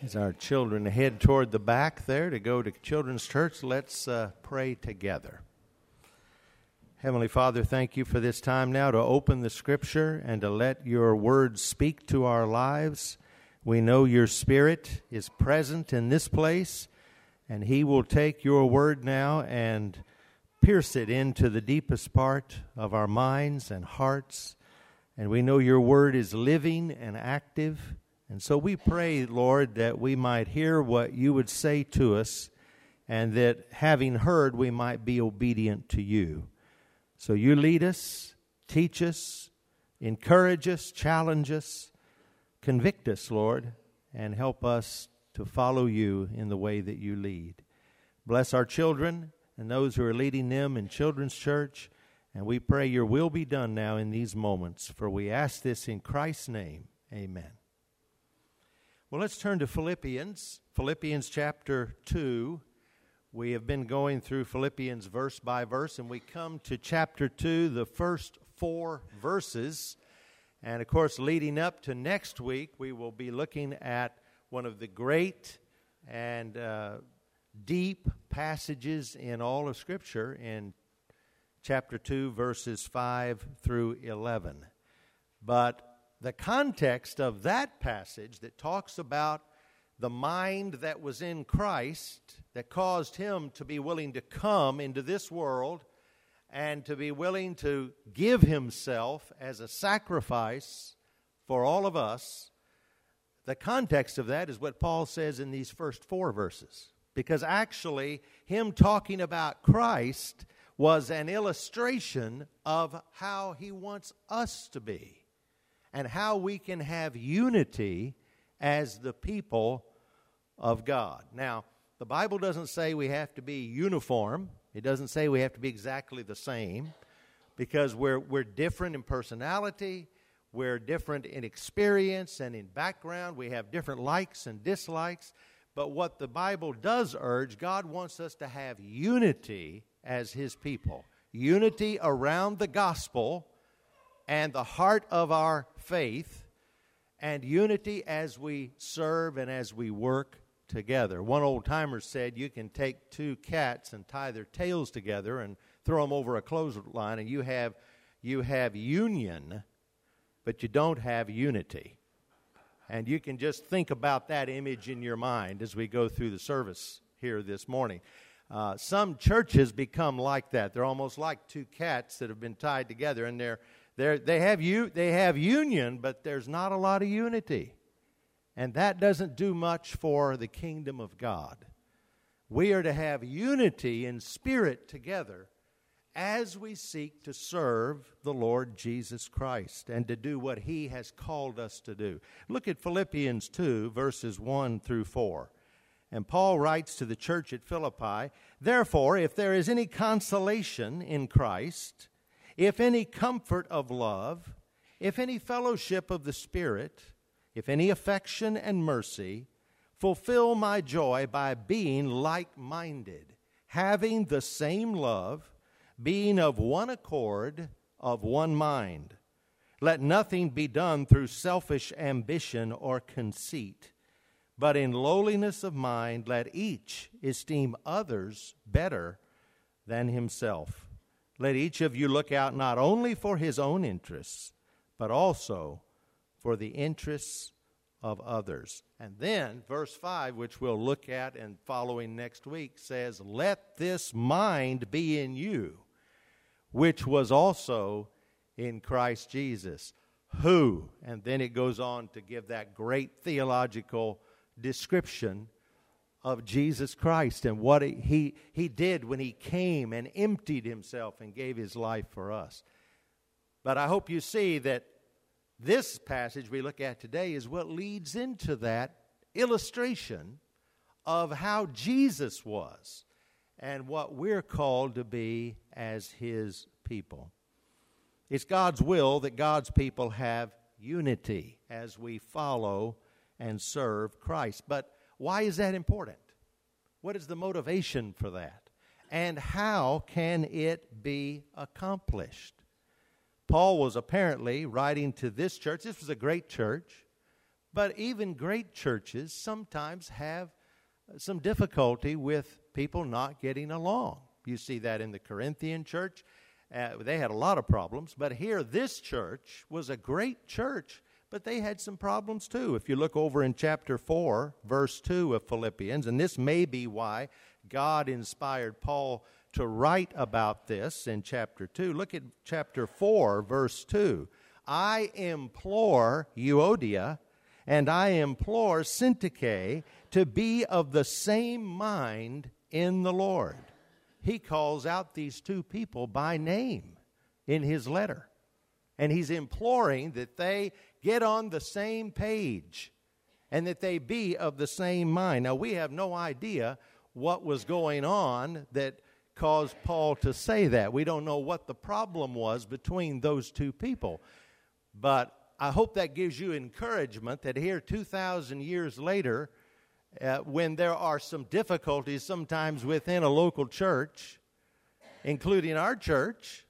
As our children head toward the back there to go to Children's Church, let's uh, pray together. Heavenly Father, thank you for this time now to open the Scripture and to let your words speak to our lives. We know your Spirit is present in this place, and He will take your word now and pierce it into the deepest part of our minds and hearts. And we know your word is living and active and so we pray, Lord, that we might hear what you would say to us, and that having heard, we might be obedient to you. So you lead us, teach us, encourage us, challenge us, convict us, Lord, and help us to follow you in the way that you lead. Bless our children and those who are leading them in children's church. And we pray your will be done now in these moments. For we ask this in Christ's name. Amen. Well, let's turn to Philippians, Philippians chapter 2. We have been going through Philippians verse by verse, and we come to chapter 2, the first four verses. And of course, leading up to next week, we will be looking at one of the great and uh, deep passages in all of Scripture in chapter 2, verses 5 through 11. But the context of that passage that talks about the mind that was in Christ that caused him to be willing to come into this world and to be willing to give himself as a sacrifice for all of us. The context of that is what Paul says in these first four verses. Because actually, him talking about Christ was an illustration of how he wants us to be and how we can have unity as the people of God. Now, the Bible doesn't say we have to be uniform, it doesn't say we have to be exactly the same because we're, we're different in personality, we're different in experience and in background, we have different likes and dislikes. But what the Bible does urge, God wants us to have unity as His people. Unity around the gospel and the heart of our faith and unity as we serve and as we work together. One old timer said you can take two cats and tie their tails together and throw them over a clothesline and you have you have union but you don't have unity. And you can just think about that image in your mind as we go through the service here this morning. Uh, some churches become like that. They're almost like two cats that have been tied together, and they're they're, they, have you, they have union, but there's not a lot of unity. And that doesn't do much for the kingdom of God. We are to have unity in spirit together as we seek to serve the Lord Jesus Christ and to do what He has called us to do. Look at Philippians 2, verses 1 through 4. And Paul writes to the church at Philippi Therefore, if there is any consolation in Christ, if any comfort of love, if any fellowship of the Spirit, if any affection and mercy, fulfill my joy by being like minded, having the same love, being of one accord, of one mind. Let nothing be done through selfish ambition or conceit, but in lowliness of mind let each esteem others better than himself. Let each of you look out not only for his own interests, but also for the interests of others. And then, verse 5, which we'll look at and following next week, says, Let this mind be in you, which was also in Christ Jesus. Who? And then it goes on to give that great theological description of Jesus Christ and what he, he did when he came and emptied himself and gave his life for us. But I hope you see that this passage we look at today is what leads into that illustration of how Jesus was and what we're called to be as his people. It's God's will that God's people have unity as we follow and serve Christ. But why is that important? What is the motivation for that? And how can it be accomplished? Paul was apparently writing to this church. This was a great church, But even great churches sometimes have some difficulty with people not getting along. You see that in the Corinthian church. Uh, they had a lot of problems, but here, this church was a great church, but they had some problems too. If you look over in chapter 4, verse 2 of Philippians, and this may be why God inspired Paul to write about this in chapter 2. Look at chapter 4, verse 2. I implore Euodia and I implore Syntyche to be of the same mind in the Lord. He calls out these two people by name in his letter. And he's imploring that they get on the same page and that they be of the same mind. Now, we have no idea what was going on that caused Paul to say that. We don't know what the problem was between those two people. But I hope that gives you encouragement that here, 2,000 years later, uh, when there are some difficulties sometimes within a local church, including our church,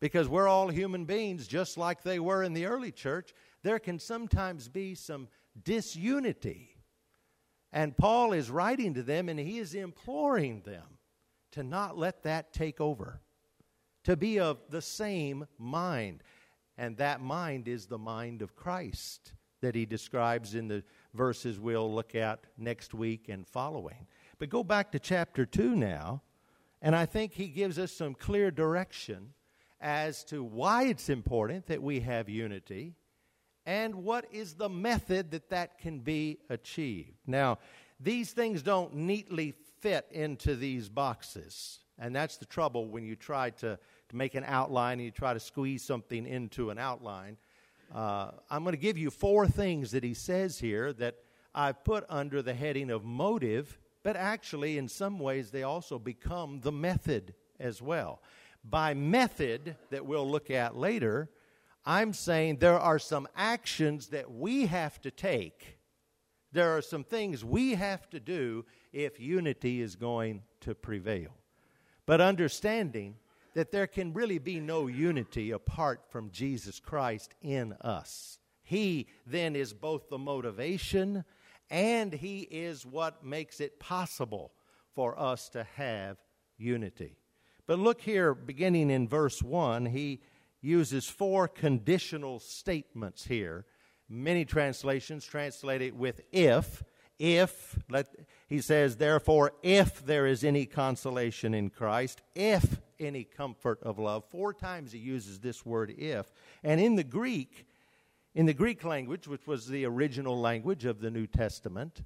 because we're all human beings just like they were in the early church, there can sometimes be some disunity. And Paul is writing to them and he is imploring them to not let that take over, to be of the same mind. And that mind is the mind of Christ that he describes in the verses we'll look at next week and following. But go back to chapter 2 now, and I think he gives us some clear direction as to why it's important that we have unity and what is the method that that can be achieved. Now, these things don't neatly fit into these boxes, and that's the trouble when you try to to make an outline and you try to squeeze something into an outline. Uh, I'm going to give you four things that he says here that I've put under the heading of motive, but actually, in some ways, they also become the method as well. By method, that we'll look at later, I'm saying there are some actions that we have to take. There are some things we have to do if unity is going to prevail. But understanding that there can really be no unity apart from Jesus Christ in us. He then is both the motivation and He is what makes it possible for us to have unity. But look here, beginning in verse 1, he uses four conditional statements here. Many translations translate it with if. If, let, he says, therefore, if there is any consolation in Christ, if any comfort of love. Four times he uses this word if. And in the Greek, in the Greek language, which was the original language of the New Testament,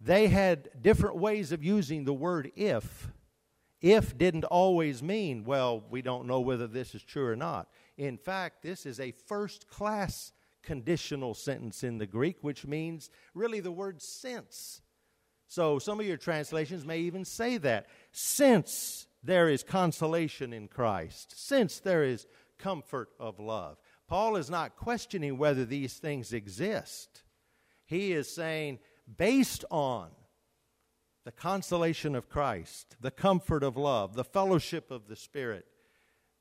they had different ways of using the word if. If didn't always mean, well, we don't know whether this is true or not. In fact, this is a first class conditional sentence in the Greek, which means really the word since. So some of your translations may even say that. Since there is consolation in Christ, since there is comfort of love. Paul is not questioning whether these things exist. He is saying, based on the consolation of Christ, the comfort of love, the fellowship of the Spirit,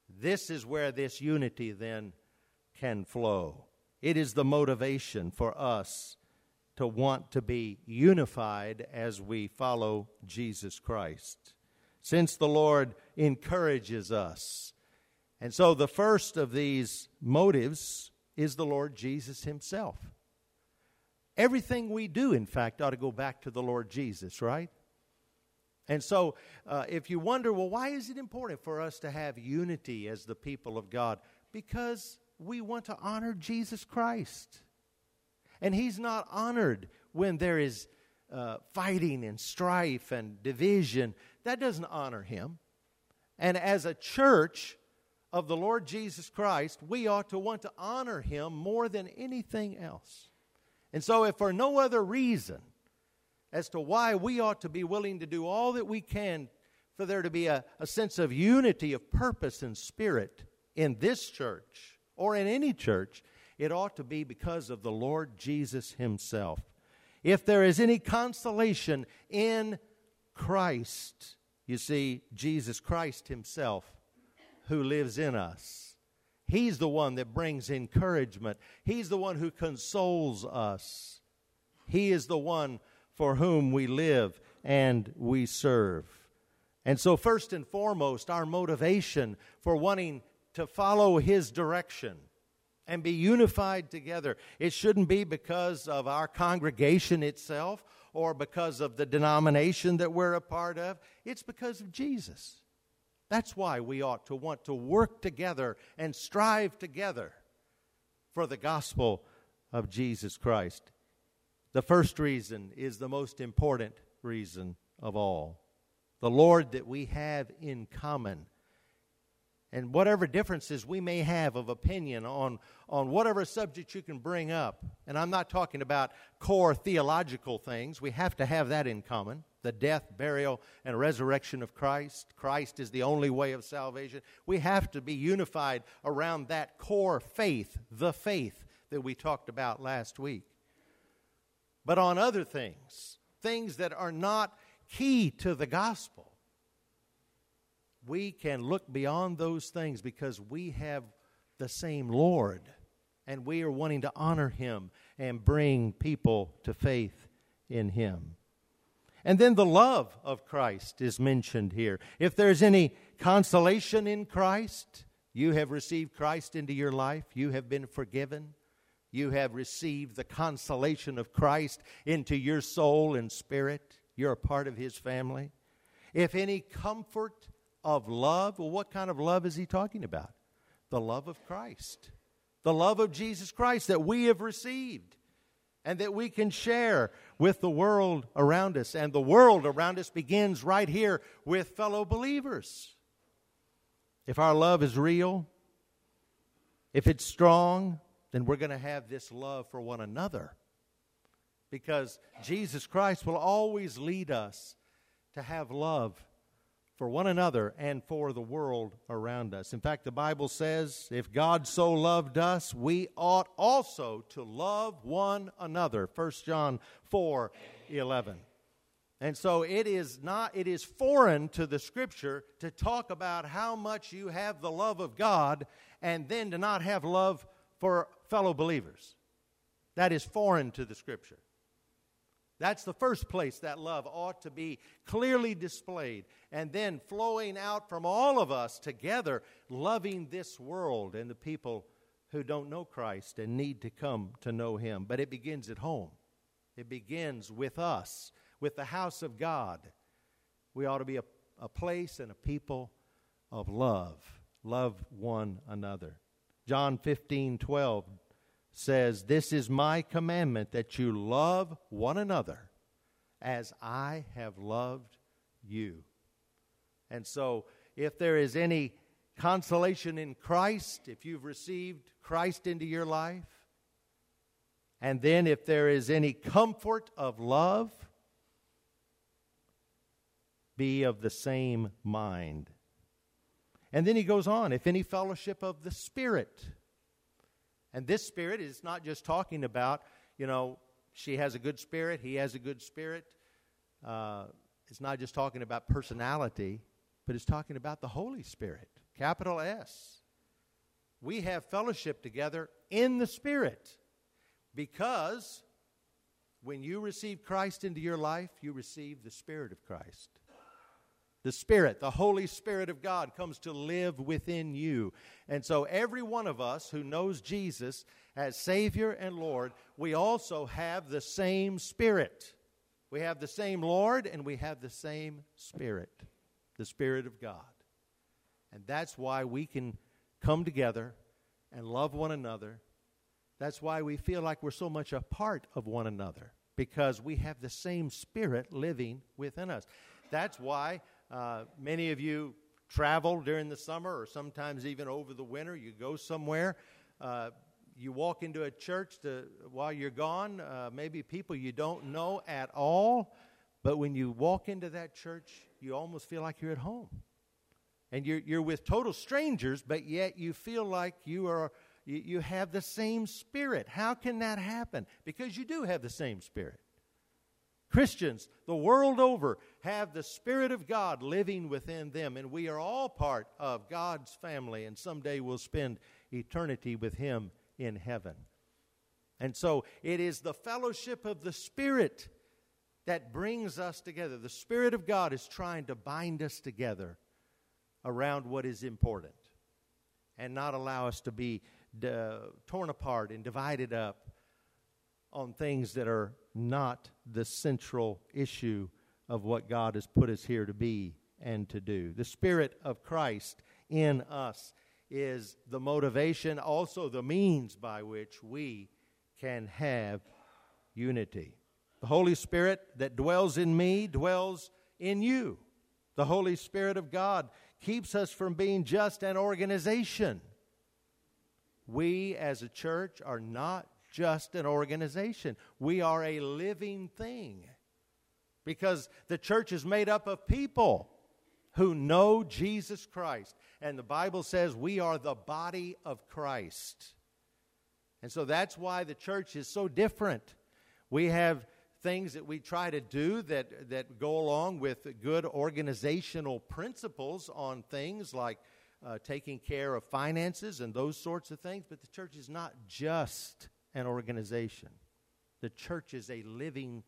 this is where this unity then can flow. It is the motivation for us to want to be unified as we follow Jesus Christ since the Lord encourages us. And so the first of these motives is the Lord Jesus Himself. Everything we do, in fact, ought to go back to the Lord Jesus, right? And so, uh, if you wonder, well, why is it important for us to have unity as the people of God? Because we want to honor Jesus Christ. And He's not honored when there is uh, fighting and strife and division that doesn't honor him. And as a church of the Lord Jesus Christ, we ought to want to honor him more than anything else. And so, if for no other reason as to why we ought to be willing to do all that we can for there to be a, a sense of unity of purpose and spirit in this church or in any church, it ought to be because of the Lord Jesus Himself. If there is any consolation in Christ. You see, Jesus Christ Himself, who lives in us, He's the one that brings encouragement. He's the one who consoles us. He is the one for whom we live and we serve. And so, first and foremost, our motivation for wanting to follow His direction and be unified together, it shouldn't be because of our congregation itself or because of the denomination that we're a part of. It's because of Jesus. That's why we ought to want to work together and strive together for the gospel of Jesus Christ. The first reason is the most important reason of all the Lord that we have in common. And whatever differences we may have of opinion on, on whatever subject you can bring up, and I'm not talking about core theological things, we have to have that in common the death, burial, and resurrection of Christ. Christ is the only way of salvation. We have to be unified around that core faith, the faith that we talked about last week. But on other things, things that are not key to the gospel. We can look beyond those things because we have the same Lord and we are wanting to honor him and bring people to faith in him. And then the love of Christ is mentioned here. If there's any consolation in Christ, you have received Christ into your life, you have been forgiven, you have received the consolation of Christ into your soul and spirit. You're a part of His family. If any comfort of love, well, what kind of love is He talking about? The love of Christ, the love of Jesus Christ that we have received and that we can share with the world around us. And the world around us begins right here with fellow believers. If our love is real, if it's strong, then we're going to have this love for one another. Because Jesus Christ will always lead us to have love for one another and for the world around us. In fact, the Bible says, if God so loved us, we ought also to love one another. 1 John 4 11. And so it is not it is foreign to the scripture to talk about how much you have the love of God and then to not have love for fellow believers. That is foreign to the Scripture. That's the first place that love ought to be clearly displayed. And then flowing out from all of us together, loving this world and the people who don't know Christ and need to come to know Him. But it begins at home, it begins with us, with the house of God. We ought to be a, a place and a people of love. Love one another. John 15, 12 says, This is my commandment that you love one another as I have loved you. And so, if there is any consolation in Christ, if you've received Christ into your life, and then if there is any comfort of love, be of the same mind. And then he goes on if any fellowship of the Spirit. And this Spirit is not just talking about, you know, she has a good spirit, he has a good spirit. Uh, it's not just talking about personality, but it's talking about the Holy Spirit, capital S. We have fellowship together in the Spirit because when you receive Christ into your life, you receive the Spirit of Christ. The Spirit, the Holy Spirit of God, comes to live within you. And so, every one of us who knows Jesus as Savior and Lord, we also have the same Spirit. We have the same Lord and we have the same Spirit, the Spirit of God. And that's why we can come together and love one another. That's why we feel like we're so much a part of one another, because we have the same Spirit living within us. That's why uh, many of you travel during the summer or sometimes even over the winter. You go somewhere. Uh, you walk into a church to, while you're gone, uh, maybe people you don't know at all. But when you walk into that church, you almost feel like you're at home. And you're, you're with total strangers, but yet you feel like you are you, you have the same spirit. How can that happen? Because you do have the same spirit. Christians the world over have the Spirit of God living within them, and we are all part of God's family, and someday we'll spend eternity with Him in heaven. And so it is the fellowship of the Spirit that brings us together. The Spirit of God is trying to bind us together around what is important and not allow us to be uh, torn apart and divided up on things that are not the central issue of what God has put us here to be and to do. The Spirit of Christ in us is the motivation, also the means by which we can have unity. The Holy Spirit that dwells in me dwells in you. The Holy Spirit of God keeps us from being just an organization. We as a church are not just an organization, we are a living thing. Because the church is made up of people who know Jesus Christ. And the Bible says we are the body of Christ. And so that's why the church is so different. We have things that we try to do that, that go along with good organizational principles on things like uh, taking care of finances and those sorts of things, but the church is not just an organization. The church is a living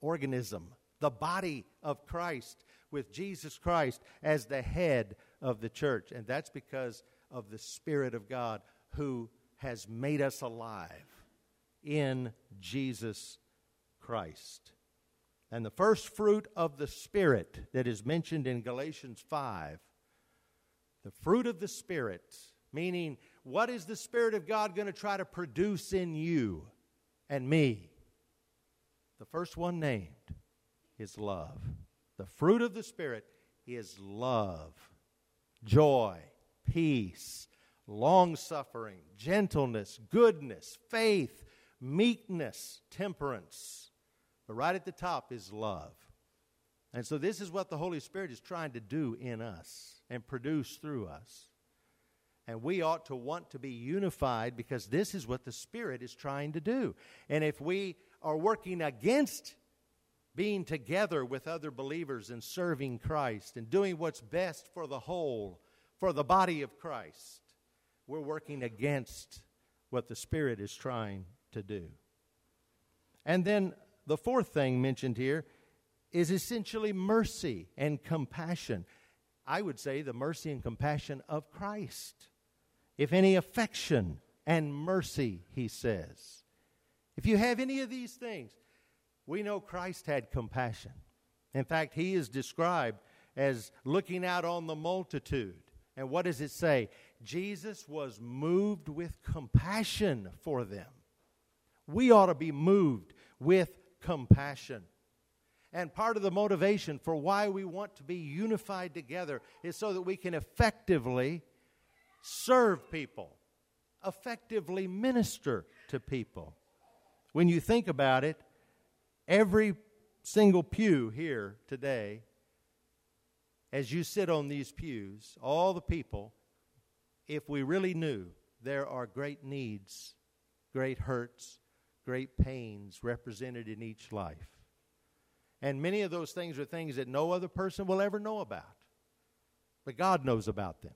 organism, the body of Christ, with Jesus Christ as the head of the church. And that's because of the Spirit of God who has made us alive in Jesus Christ. And the first fruit of the Spirit that is mentioned in Galatians 5, the fruit of the Spirit, meaning what is the Spirit of God going to try to produce in you and me? The first one named is love. The fruit of the Spirit is love, joy, peace, long suffering, gentleness, goodness, faith, meekness, temperance. But right at the top is love. And so, this is what the Holy Spirit is trying to do in us and produce through us. And we ought to want to be unified because this is what the Spirit is trying to do. And if we are working against being together with other believers and serving Christ and doing what's best for the whole, for the body of Christ, we're working against what the Spirit is trying to do. And then the fourth thing mentioned here is essentially mercy and compassion. I would say the mercy and compassion of Christ. If any affection and mercy, he says. If you have any of these things, we know Christ had compassion. In fact, he is described as looking out on the multitude. And what does it say? Jesus was moved with compassion for them. We ought to be moved with compassion. And part of the motivation for why we want to be unified together is so that we can effectively serve people, effectively minister to people. When you think about it, every single pew here today, as you sit on these pews, all the people, if we really knew there are great needs, great hurts, great pains represented in each life. And many of those things are things that no other person will ever know about. But God knows about them.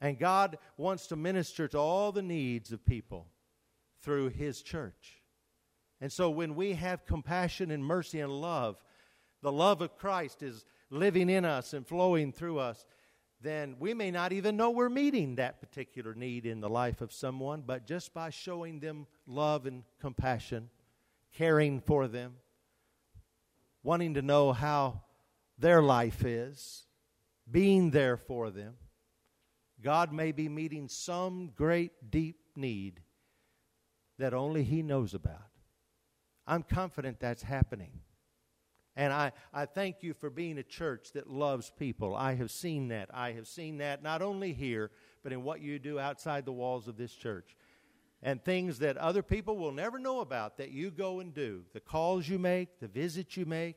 And God wants to minister to all the needs of people through His church. And so when we have compassion and mercy and love, the love of Christ is living in us and flowing through us then we may not even know we're meeting that particular need in the life of someone, but just by showing them love and compassion, caring for them, wanting to know how their life is, being there for them, God may be meeting some great deep need that only He knows about. I'm confident that's happening. And I, I thank you for being a church that loves people. I have seen that. I have seen that not only here, but in what you do outside the walls of this church. And things that other people will never know about that you go and do. The calls you make, the visits you make,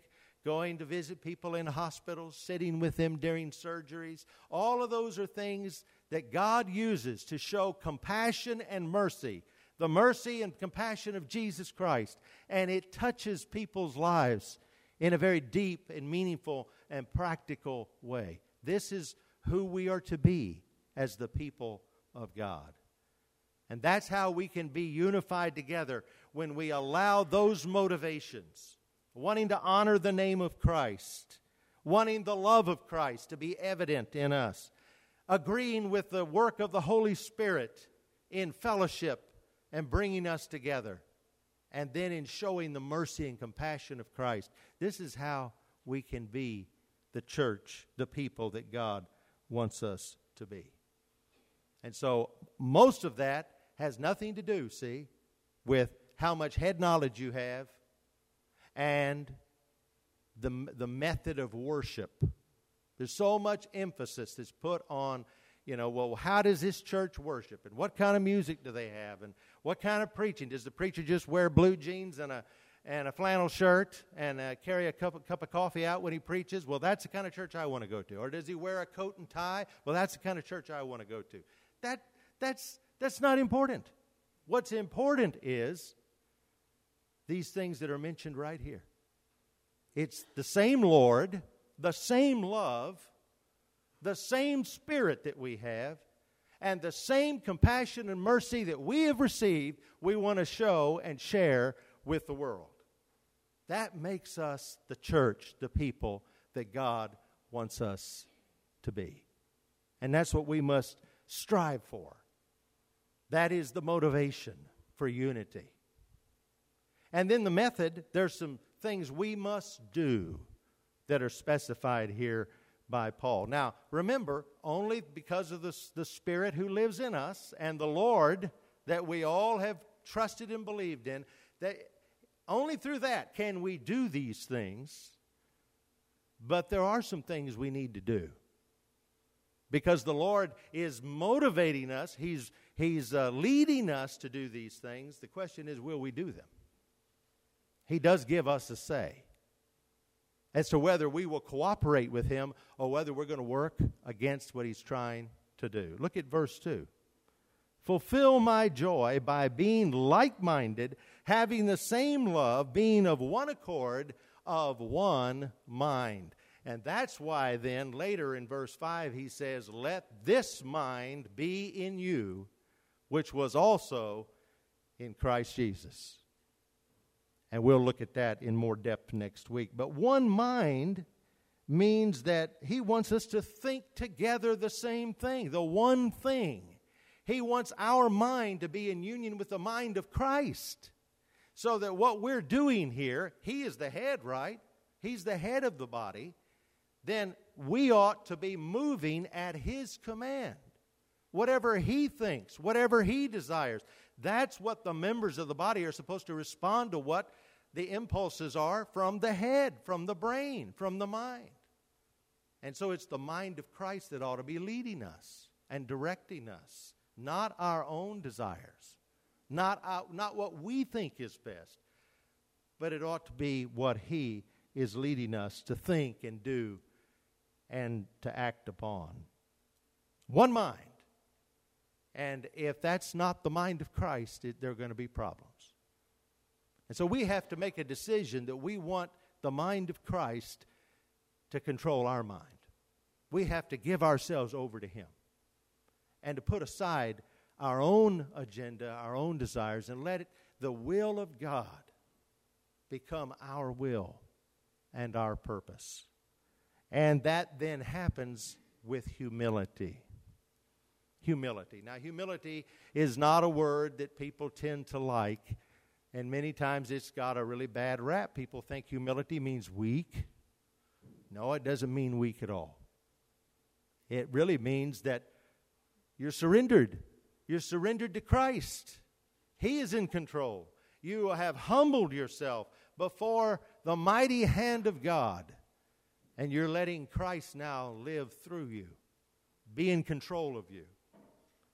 going to visit people in hospitals, sitting with them during surgeries. All of those are things that God uses to show compassion and mercy. The mercy and compassion of Jesus Christ. And it touches people's lives in a very deep and meaningful and practical way. This is who we are to be as the people of God. And that's how we can be unified together when we allow those motivations, wanting to honor the name of Christ, wanting the love of Christ to be evident in us, agreeing with the work of the Holy Spirit in fellowship and bringing us together, and then in showing the mercy and compassion of Christ. This is how we can be the church, the people that God wants us to be. And so most of that has nothing to do, see, with how much head knowledge you have and the, the method of worship. There's so much emphasis that's put on, you know, well, how does this church worship? And what kind of music do they have? And what kind of preaching? Does the preacher just wear blue jeans and a, and a flannel shirt and uh, carry a cup, cup of coffee out when he preaches? Well, that's the kind of church I want to go to. Or does he wear a coat and tie? Well, that's the kind of church I want to go to. That, that's, that's not important. What's important is these things that are mentioned right here. It's the same Lord, the same love, the same Spirit that we have, and the same compassion and mercy that we have received, we want to show and share with the world. That makes us the church, the people that God wants us to be. And that's what we must strive for. That is the motivation for unity. And then the method, there's some things we must do that are specified here by Paul. Now, remember, only because of the, the Spirit who lives in us and the Lord that we all have trusted and believed in, that only through that can we do these things. But there are some things we need to do because the Lord is motivating us, He's, he's uh, leading us to do these things. The question is, will we do them? He does give us a say as to whether we will cooperate with Him or whether we're going to work against what He's trying to do. Look at verse 2. Fulfill my joy by being like minded, having the same love, being of one accord, of one mind. And that's why then later in verse 5 he says, Let this mind be in you, which was also in Christ Jesus. And we'll look at that in more depth next week. But one mind means that he wants us to think together the same thing, the one thing. He wants our mind to be in union with the mind of Christ. So that what we're doing here, he is the head, right? He's the head of the body then we ought to be moving at His command. Whatever He thinks, whatever He desires. That's what the members of the body are supposed to respond to what the impulses are from the head, from the brain, from the mind. And so it's the mind of Christ that ought to be leading us and directing us, not our own desires, not, our, not what we think is best, but it ought to be what He is leading us to think and do and to act upon. One mind. And if that's not the mind of Christ, it, there are going to be problems. And so we have to make a decision that we want the mind of Christ to control our mind. We have to give ourselves over to Him and to put aside our own agenda, our own desires, and let it, the will of God become our will and our purpose. And that then happens with humility. Humility. Now, humility is not a word that people tend to like, and many times it's got a really bad rap. People think humility means weak. No, it doesn't mean weak at all. It really means that you're surrendered. You're surrendered to Christ. He is in control. You have humbled yourself before the mighty hand of God and you're letting Christ now live through you, be in control of you.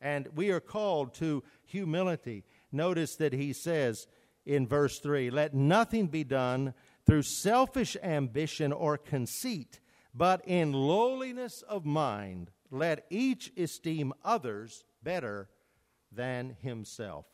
And we are called to humility. Notice that he says in verse 3 Let nothing be done through selfish ambition or conceit, but in lowliness of mind, let each esteem others better than himself.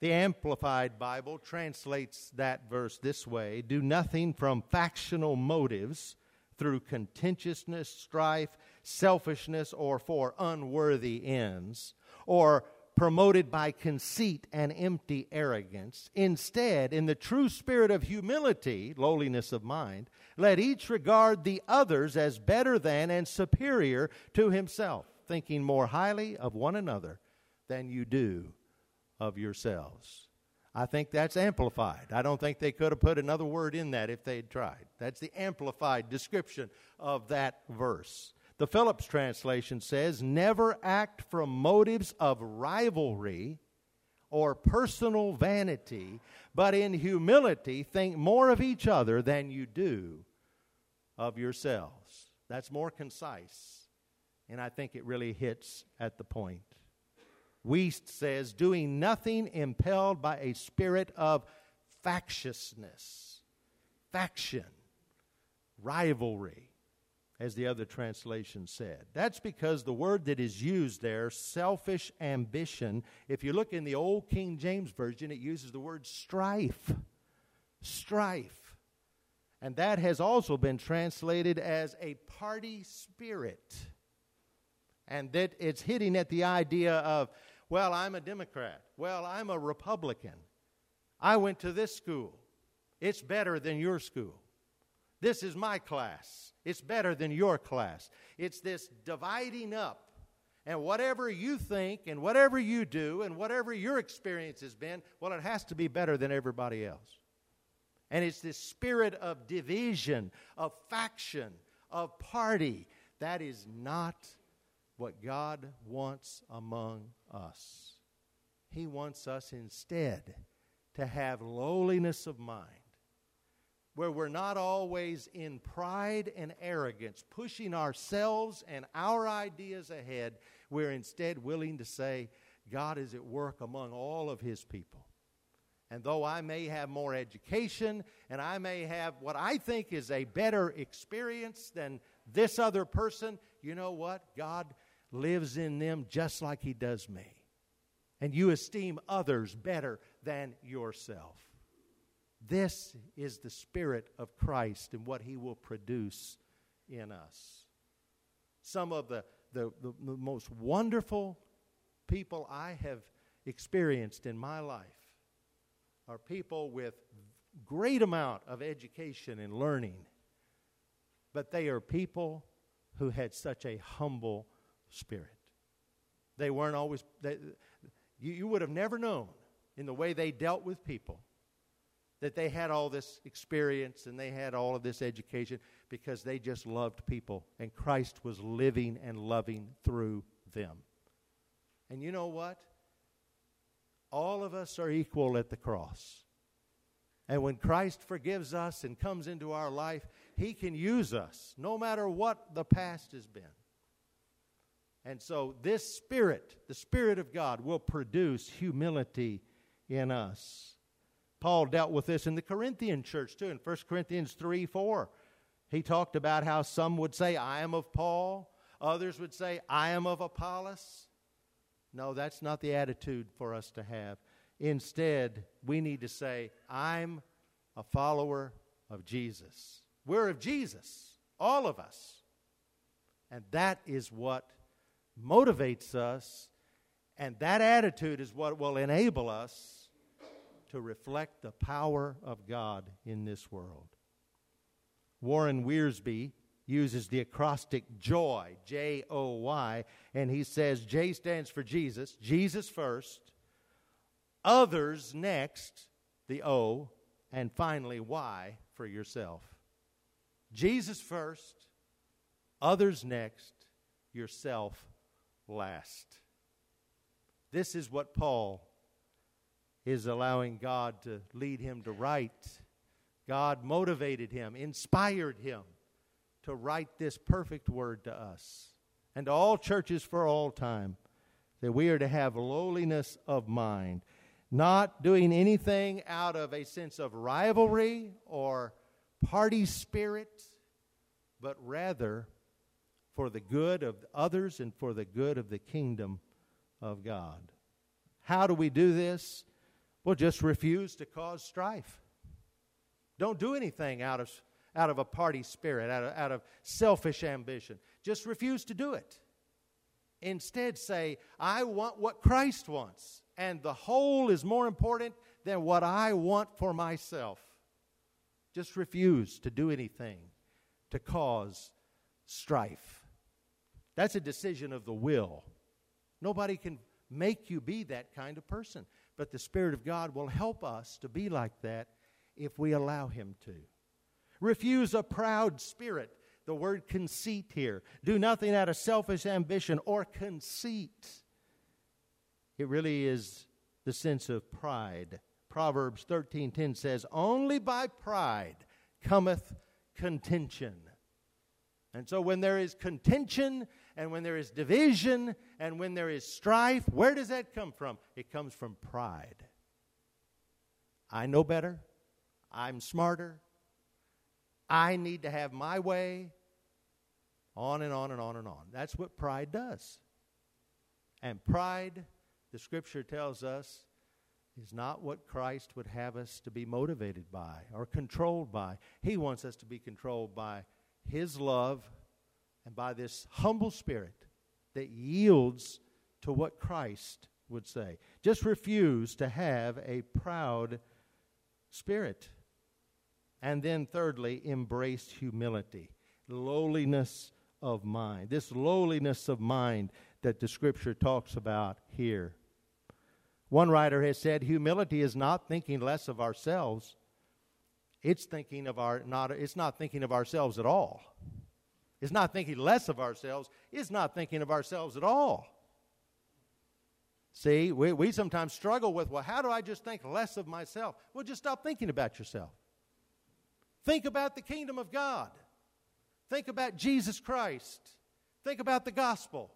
The Amplified Bible translates that verse this way Do nothing from factional motives through contentiousness, strife, selfishness, or for unworthy ends, or promoted by conceit and empty arrogance. Instead, in the true spirit of humility, lowliness of mind, let each regard the others as better than and superior to himself, thinking more highly of one another than you do of yourselves. I think that's amplified. I don't think they could have put another word in that if they'd tried. That's the amplified description of that verse. The Phillips translation says, Never act from motives of rivalry or personal vanity, but in humility think more of each other than you do of yourselves. That's more concise, and I think it really hits at the point. Wuest says, doing nothing impelled by a spirit of factiousness, faction, rivalry as the other translation said. That's because the word that is used there, selfish ambition, if you look in the old King James Version, it uses the word strife. Strife. And that has also been translated as a party spirit. And that it's hitting at the idea of, well, I'm a Democrat. Well, I'm a Republican. I went to this school. It's better than your school. This is my class. It's better than your class. It's this dividing up. And whatever you think and whatever you do and whatever your experience has been, well, it has to be better than everybody else. And it's this spirit of division, of faction, of party. That is not what God wants among us. He wants us instead to have lowliness of mind where we're not always in pride and arrogance, pushing ourselves and our ideas ahead. We're instead willing to say, God is at work among all of His people. And though I may have more education and I may have what I think is a better experience than this other person, you know what? God lives in them just like He does me. And you esteem others better than yourself. This is the Spirit of Christ and what He will produce in us. Some of the, the, the, the most wonderful people I have experienced in my life are people with great amount of education and learning, but they are people who had such a humble spirit. They weren't always, they, you, you would have never known in the way they dealt with people that they had all this experience and they had all of this education because they just loved people and Christ was living and loving through them. And you know what? All of us are equal at the cross. And when Christ forgives us and comes into our life, He can use us no matter what the past has been. And so, this Spirit, the Spirit of God, will produce humility in us. Paul dealt with this in the Corinthian church too, in 1 Corinthians 3 4. He talked about how some would say, I am of Paul, others would say, I am of Apollos. No, that's not the attitude for us to have. Instead, we need to say, I'm a follower of Jesus. We're of Jesus, all of us. And that is what motivates us, and that attitude is what will enable us to reflect the power of God in this world. Warren Wiersbe uses the acrostic JOY, J O Y, and he says J stands for Jesus, Jesus first, others next, the O, and finally Y for yourself. Jesus first, others next, yourself last. This is what Paul is allowing God to lead him to write. God motivated him, inspired him to write this perfect word to us and to all churches for all time that we are to have lowliness of mind, not doing anything out of a sense of rivalry or party spirit, but rather for the good of others and for the good of the kingdom of God. How do we do this? Well, just refuse to cause strife. Don't do anything out of, out of a party spirit, out of, out of selfish ambition. Just refuse to do it. Instead, say, I want what Christ wants, and the whole is more important than what I want for myself. Just refuse to do anything to cause strife. That's a decision of the will. Nobody can make you be that kind of person, but the Spirit of God will help us to be like that if we allow Him to. Refuse a proud spirit. The word conceit here. Do nothing out of selfish ambition or conceit. It really is the sense of pride. Proverbs 13:10 says, "Only by pride cometh contention." And so when there is contention and when there is division and when there is strife, where does that come from? It comes from pride. I know better. I'm smarter. I need to have my way. On and on and on and on. That's what pride does. And pride, the scripture tells us, is not what Christ would have us to be motivated by or controlled by. He wants us to be controlled by His love and by this humble spirit that yields to what Christ would say. Just refuse to have a proud spirit. And then, thirdly, embrace humility, lowliness of mind. This lowliness of mind that the scripture talks about here. One writer has said humility is not thinking less of ourselves. It's thinking of our not it's not thinking of ourselves at all. It's not thinking less of ourselves, is not thinking of ourselves at all. See, we, we sometimes struggle with, well, how do I just think less of myself? Well, just stop thinking about yourself. Think about the kingdom of God. Think about Jesus Christ. Think about the gospel.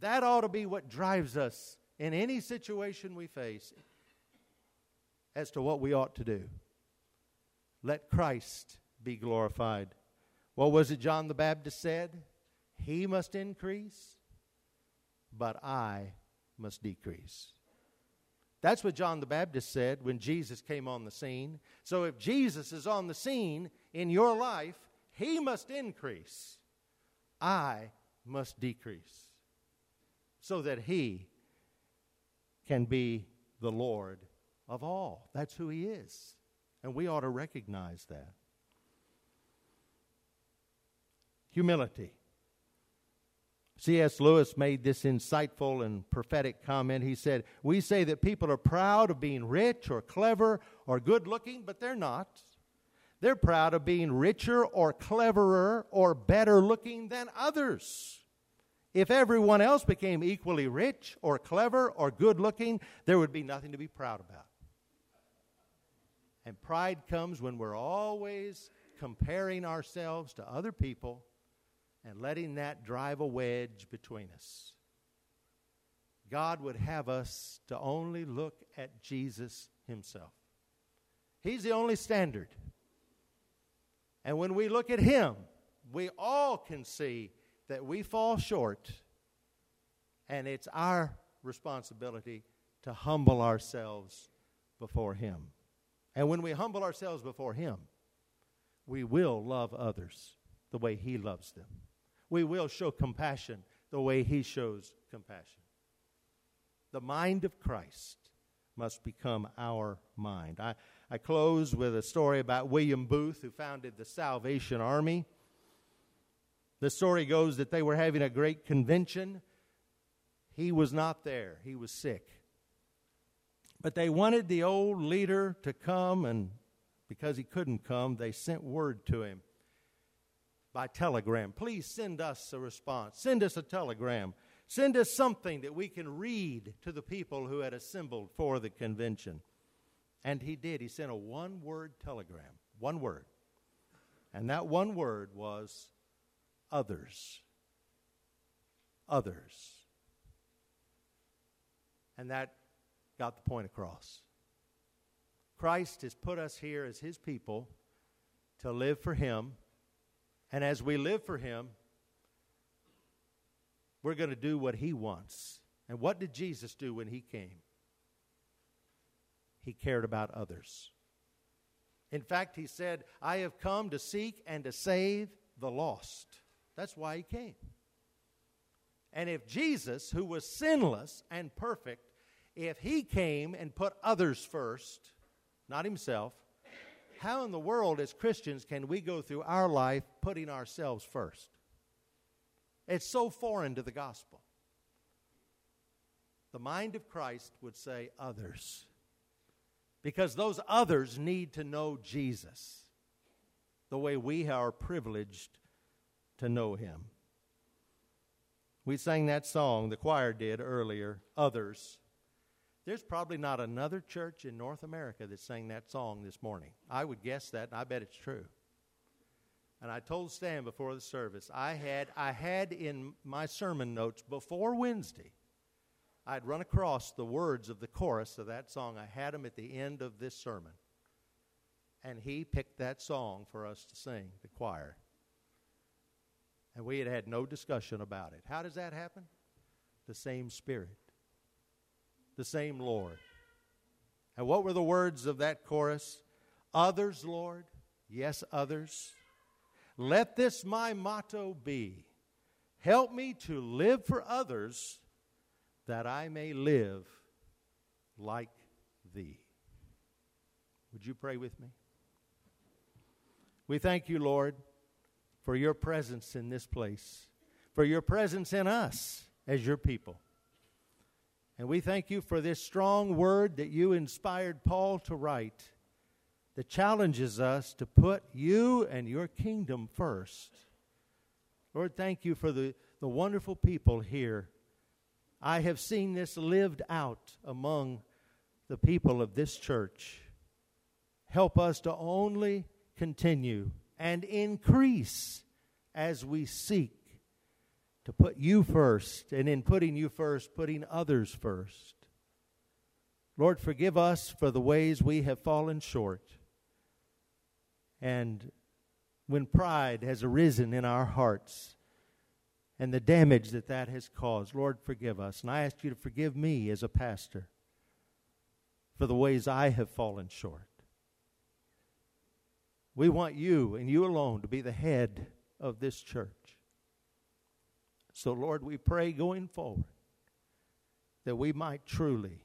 That ought to be what drives us in any situation we face as to what we ought to do. Let Christ be glorified. What was it John the Baptist said? He must increase, but I must decrease. That's what John the Baptist said when Jesus came on the scene. So if Jesus is on the scene in your life, he must increase. I must decrease. So that he can be the Lord of all. That's who he is. And we ought to recognize that. Humility. C.S. Lewis made this insightful and prophetic comment. He said, We say that people are proud of being rich or clever or good looking, but they're not. They're proud of being richer or cleverer or better looking than others. If everyone else became equally rich or clever or good looking, there would be nothing to be proud about. And pride comes when we're always comparing ourselves to other people and letting that drive a wedge between us. God would have us to only look at Jesus Himself. He's the only standard. And when we look at Him, we all can see that we fall short, and it's our responsibility to humble ourselves before Him. And when we humble ourselves before Him, we will love others the way He loves them we will show compassion the way he shows compassion. The mind of Christ must become our mind. I, I close with a story about William Booth, who founded the Salvation Army. The story goes that they were having a great convention. He was not there, he was sick. But they wanted the old leader to come, and because he couldn't come, they sent word to him by telegram. Please send us a response. Send us a telegram. Send us something that we can read to the people who had assembled for the convention. And he did. He sent a one word telegram. One word. And that one word was others. Others. And that got the point across. Christ has put us here as his people to live for him and as we live for Him, we're going to do what He wants. And what did Jesus do when He came? He cared about others. In fact, he said, I have come to seek and to save the lost. That's why he came. And if Jesus, who was sinless and perfect, if he came and put others first, not himself, how in the world, as Christians, can we go through our life putting ourselves first? It's so foreign to the gospel. The mind of Christ would say others. Because those others need to know Jesus the way we are privileged to know him. We sang that song, the choir did earlier, Others. There's probably not another church in North America that sang that song this morning. I would guess that, and I bet it's true. And I told Stan before the service, I had, I had in my sermon notes before Wednesday, I'd run across the words of the chorus of that song. I had them at the end of this sermon. And he picked that song for us to sing, the choir. And we had had no discussion about it. How does that happen? The same Spirit, the same Lord. And what were the words of that chorus? Others, Lord, yes, others. Let this my motto be help me to live for others that I may live like thee. Would you pray with me? We thank you, Lord for your presence in this place, for your presence in us as your people. And we thank you for this strong word that you inspired Paul to write that challenges us to put you and your kingdom first. Lord, thank you for the, the wonderful people here. I have seen this lived out among the people of this church. Help us to only continue and increase as we seek to put you first, and in putting you first, putting others first. Lord, forgive us for the ways we have fallen short. And when pride has arisen in our hearts and the damage that that has caused, Lord, forgive us. And I ask you to forgive me as a pastor for the ways I have fallen short. We want you and you alone to be the head of this church. So, Lord, we pray going forward that we might truly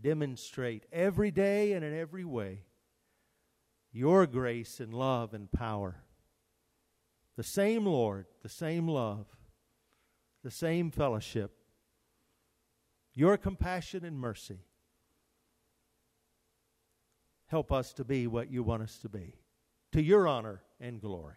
demonstrate every day and in every way your grace and love and power. The same Lord, the same love, the same fellowship, your compassion and mercy. Help us to be what you want us to be to your honor and glory.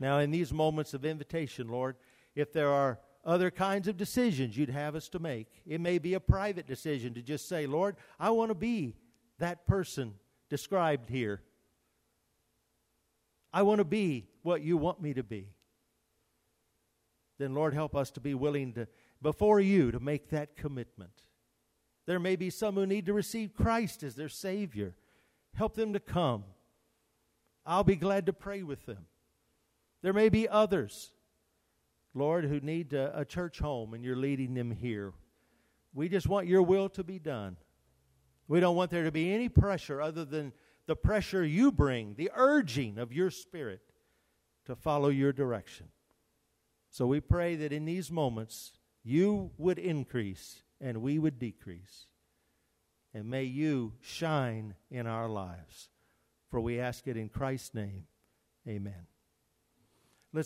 Now, in these moments of invitation, Lord, if there are other kinds of decisions you'd have us to make, it may be a private decision to just say, Lord, I want to be that person described here. I want to be what you want me to be. Then, Lord, help us to be willing to, before you, to make that commitment. There may be some who need to receive Christ as their Savior. Help them to come. I'll be glad to pray with them. There may be others, Lord, who need a, a church home and you're leading them here. We just want your will to be done. We don't want there to be any pressure other than the pressure you bring, the urging of your spirit to follow your direction. So we pray that in these moments you would increase and we would decrease. And may you shine in our lives. For we ask it in Christ's name. Amen.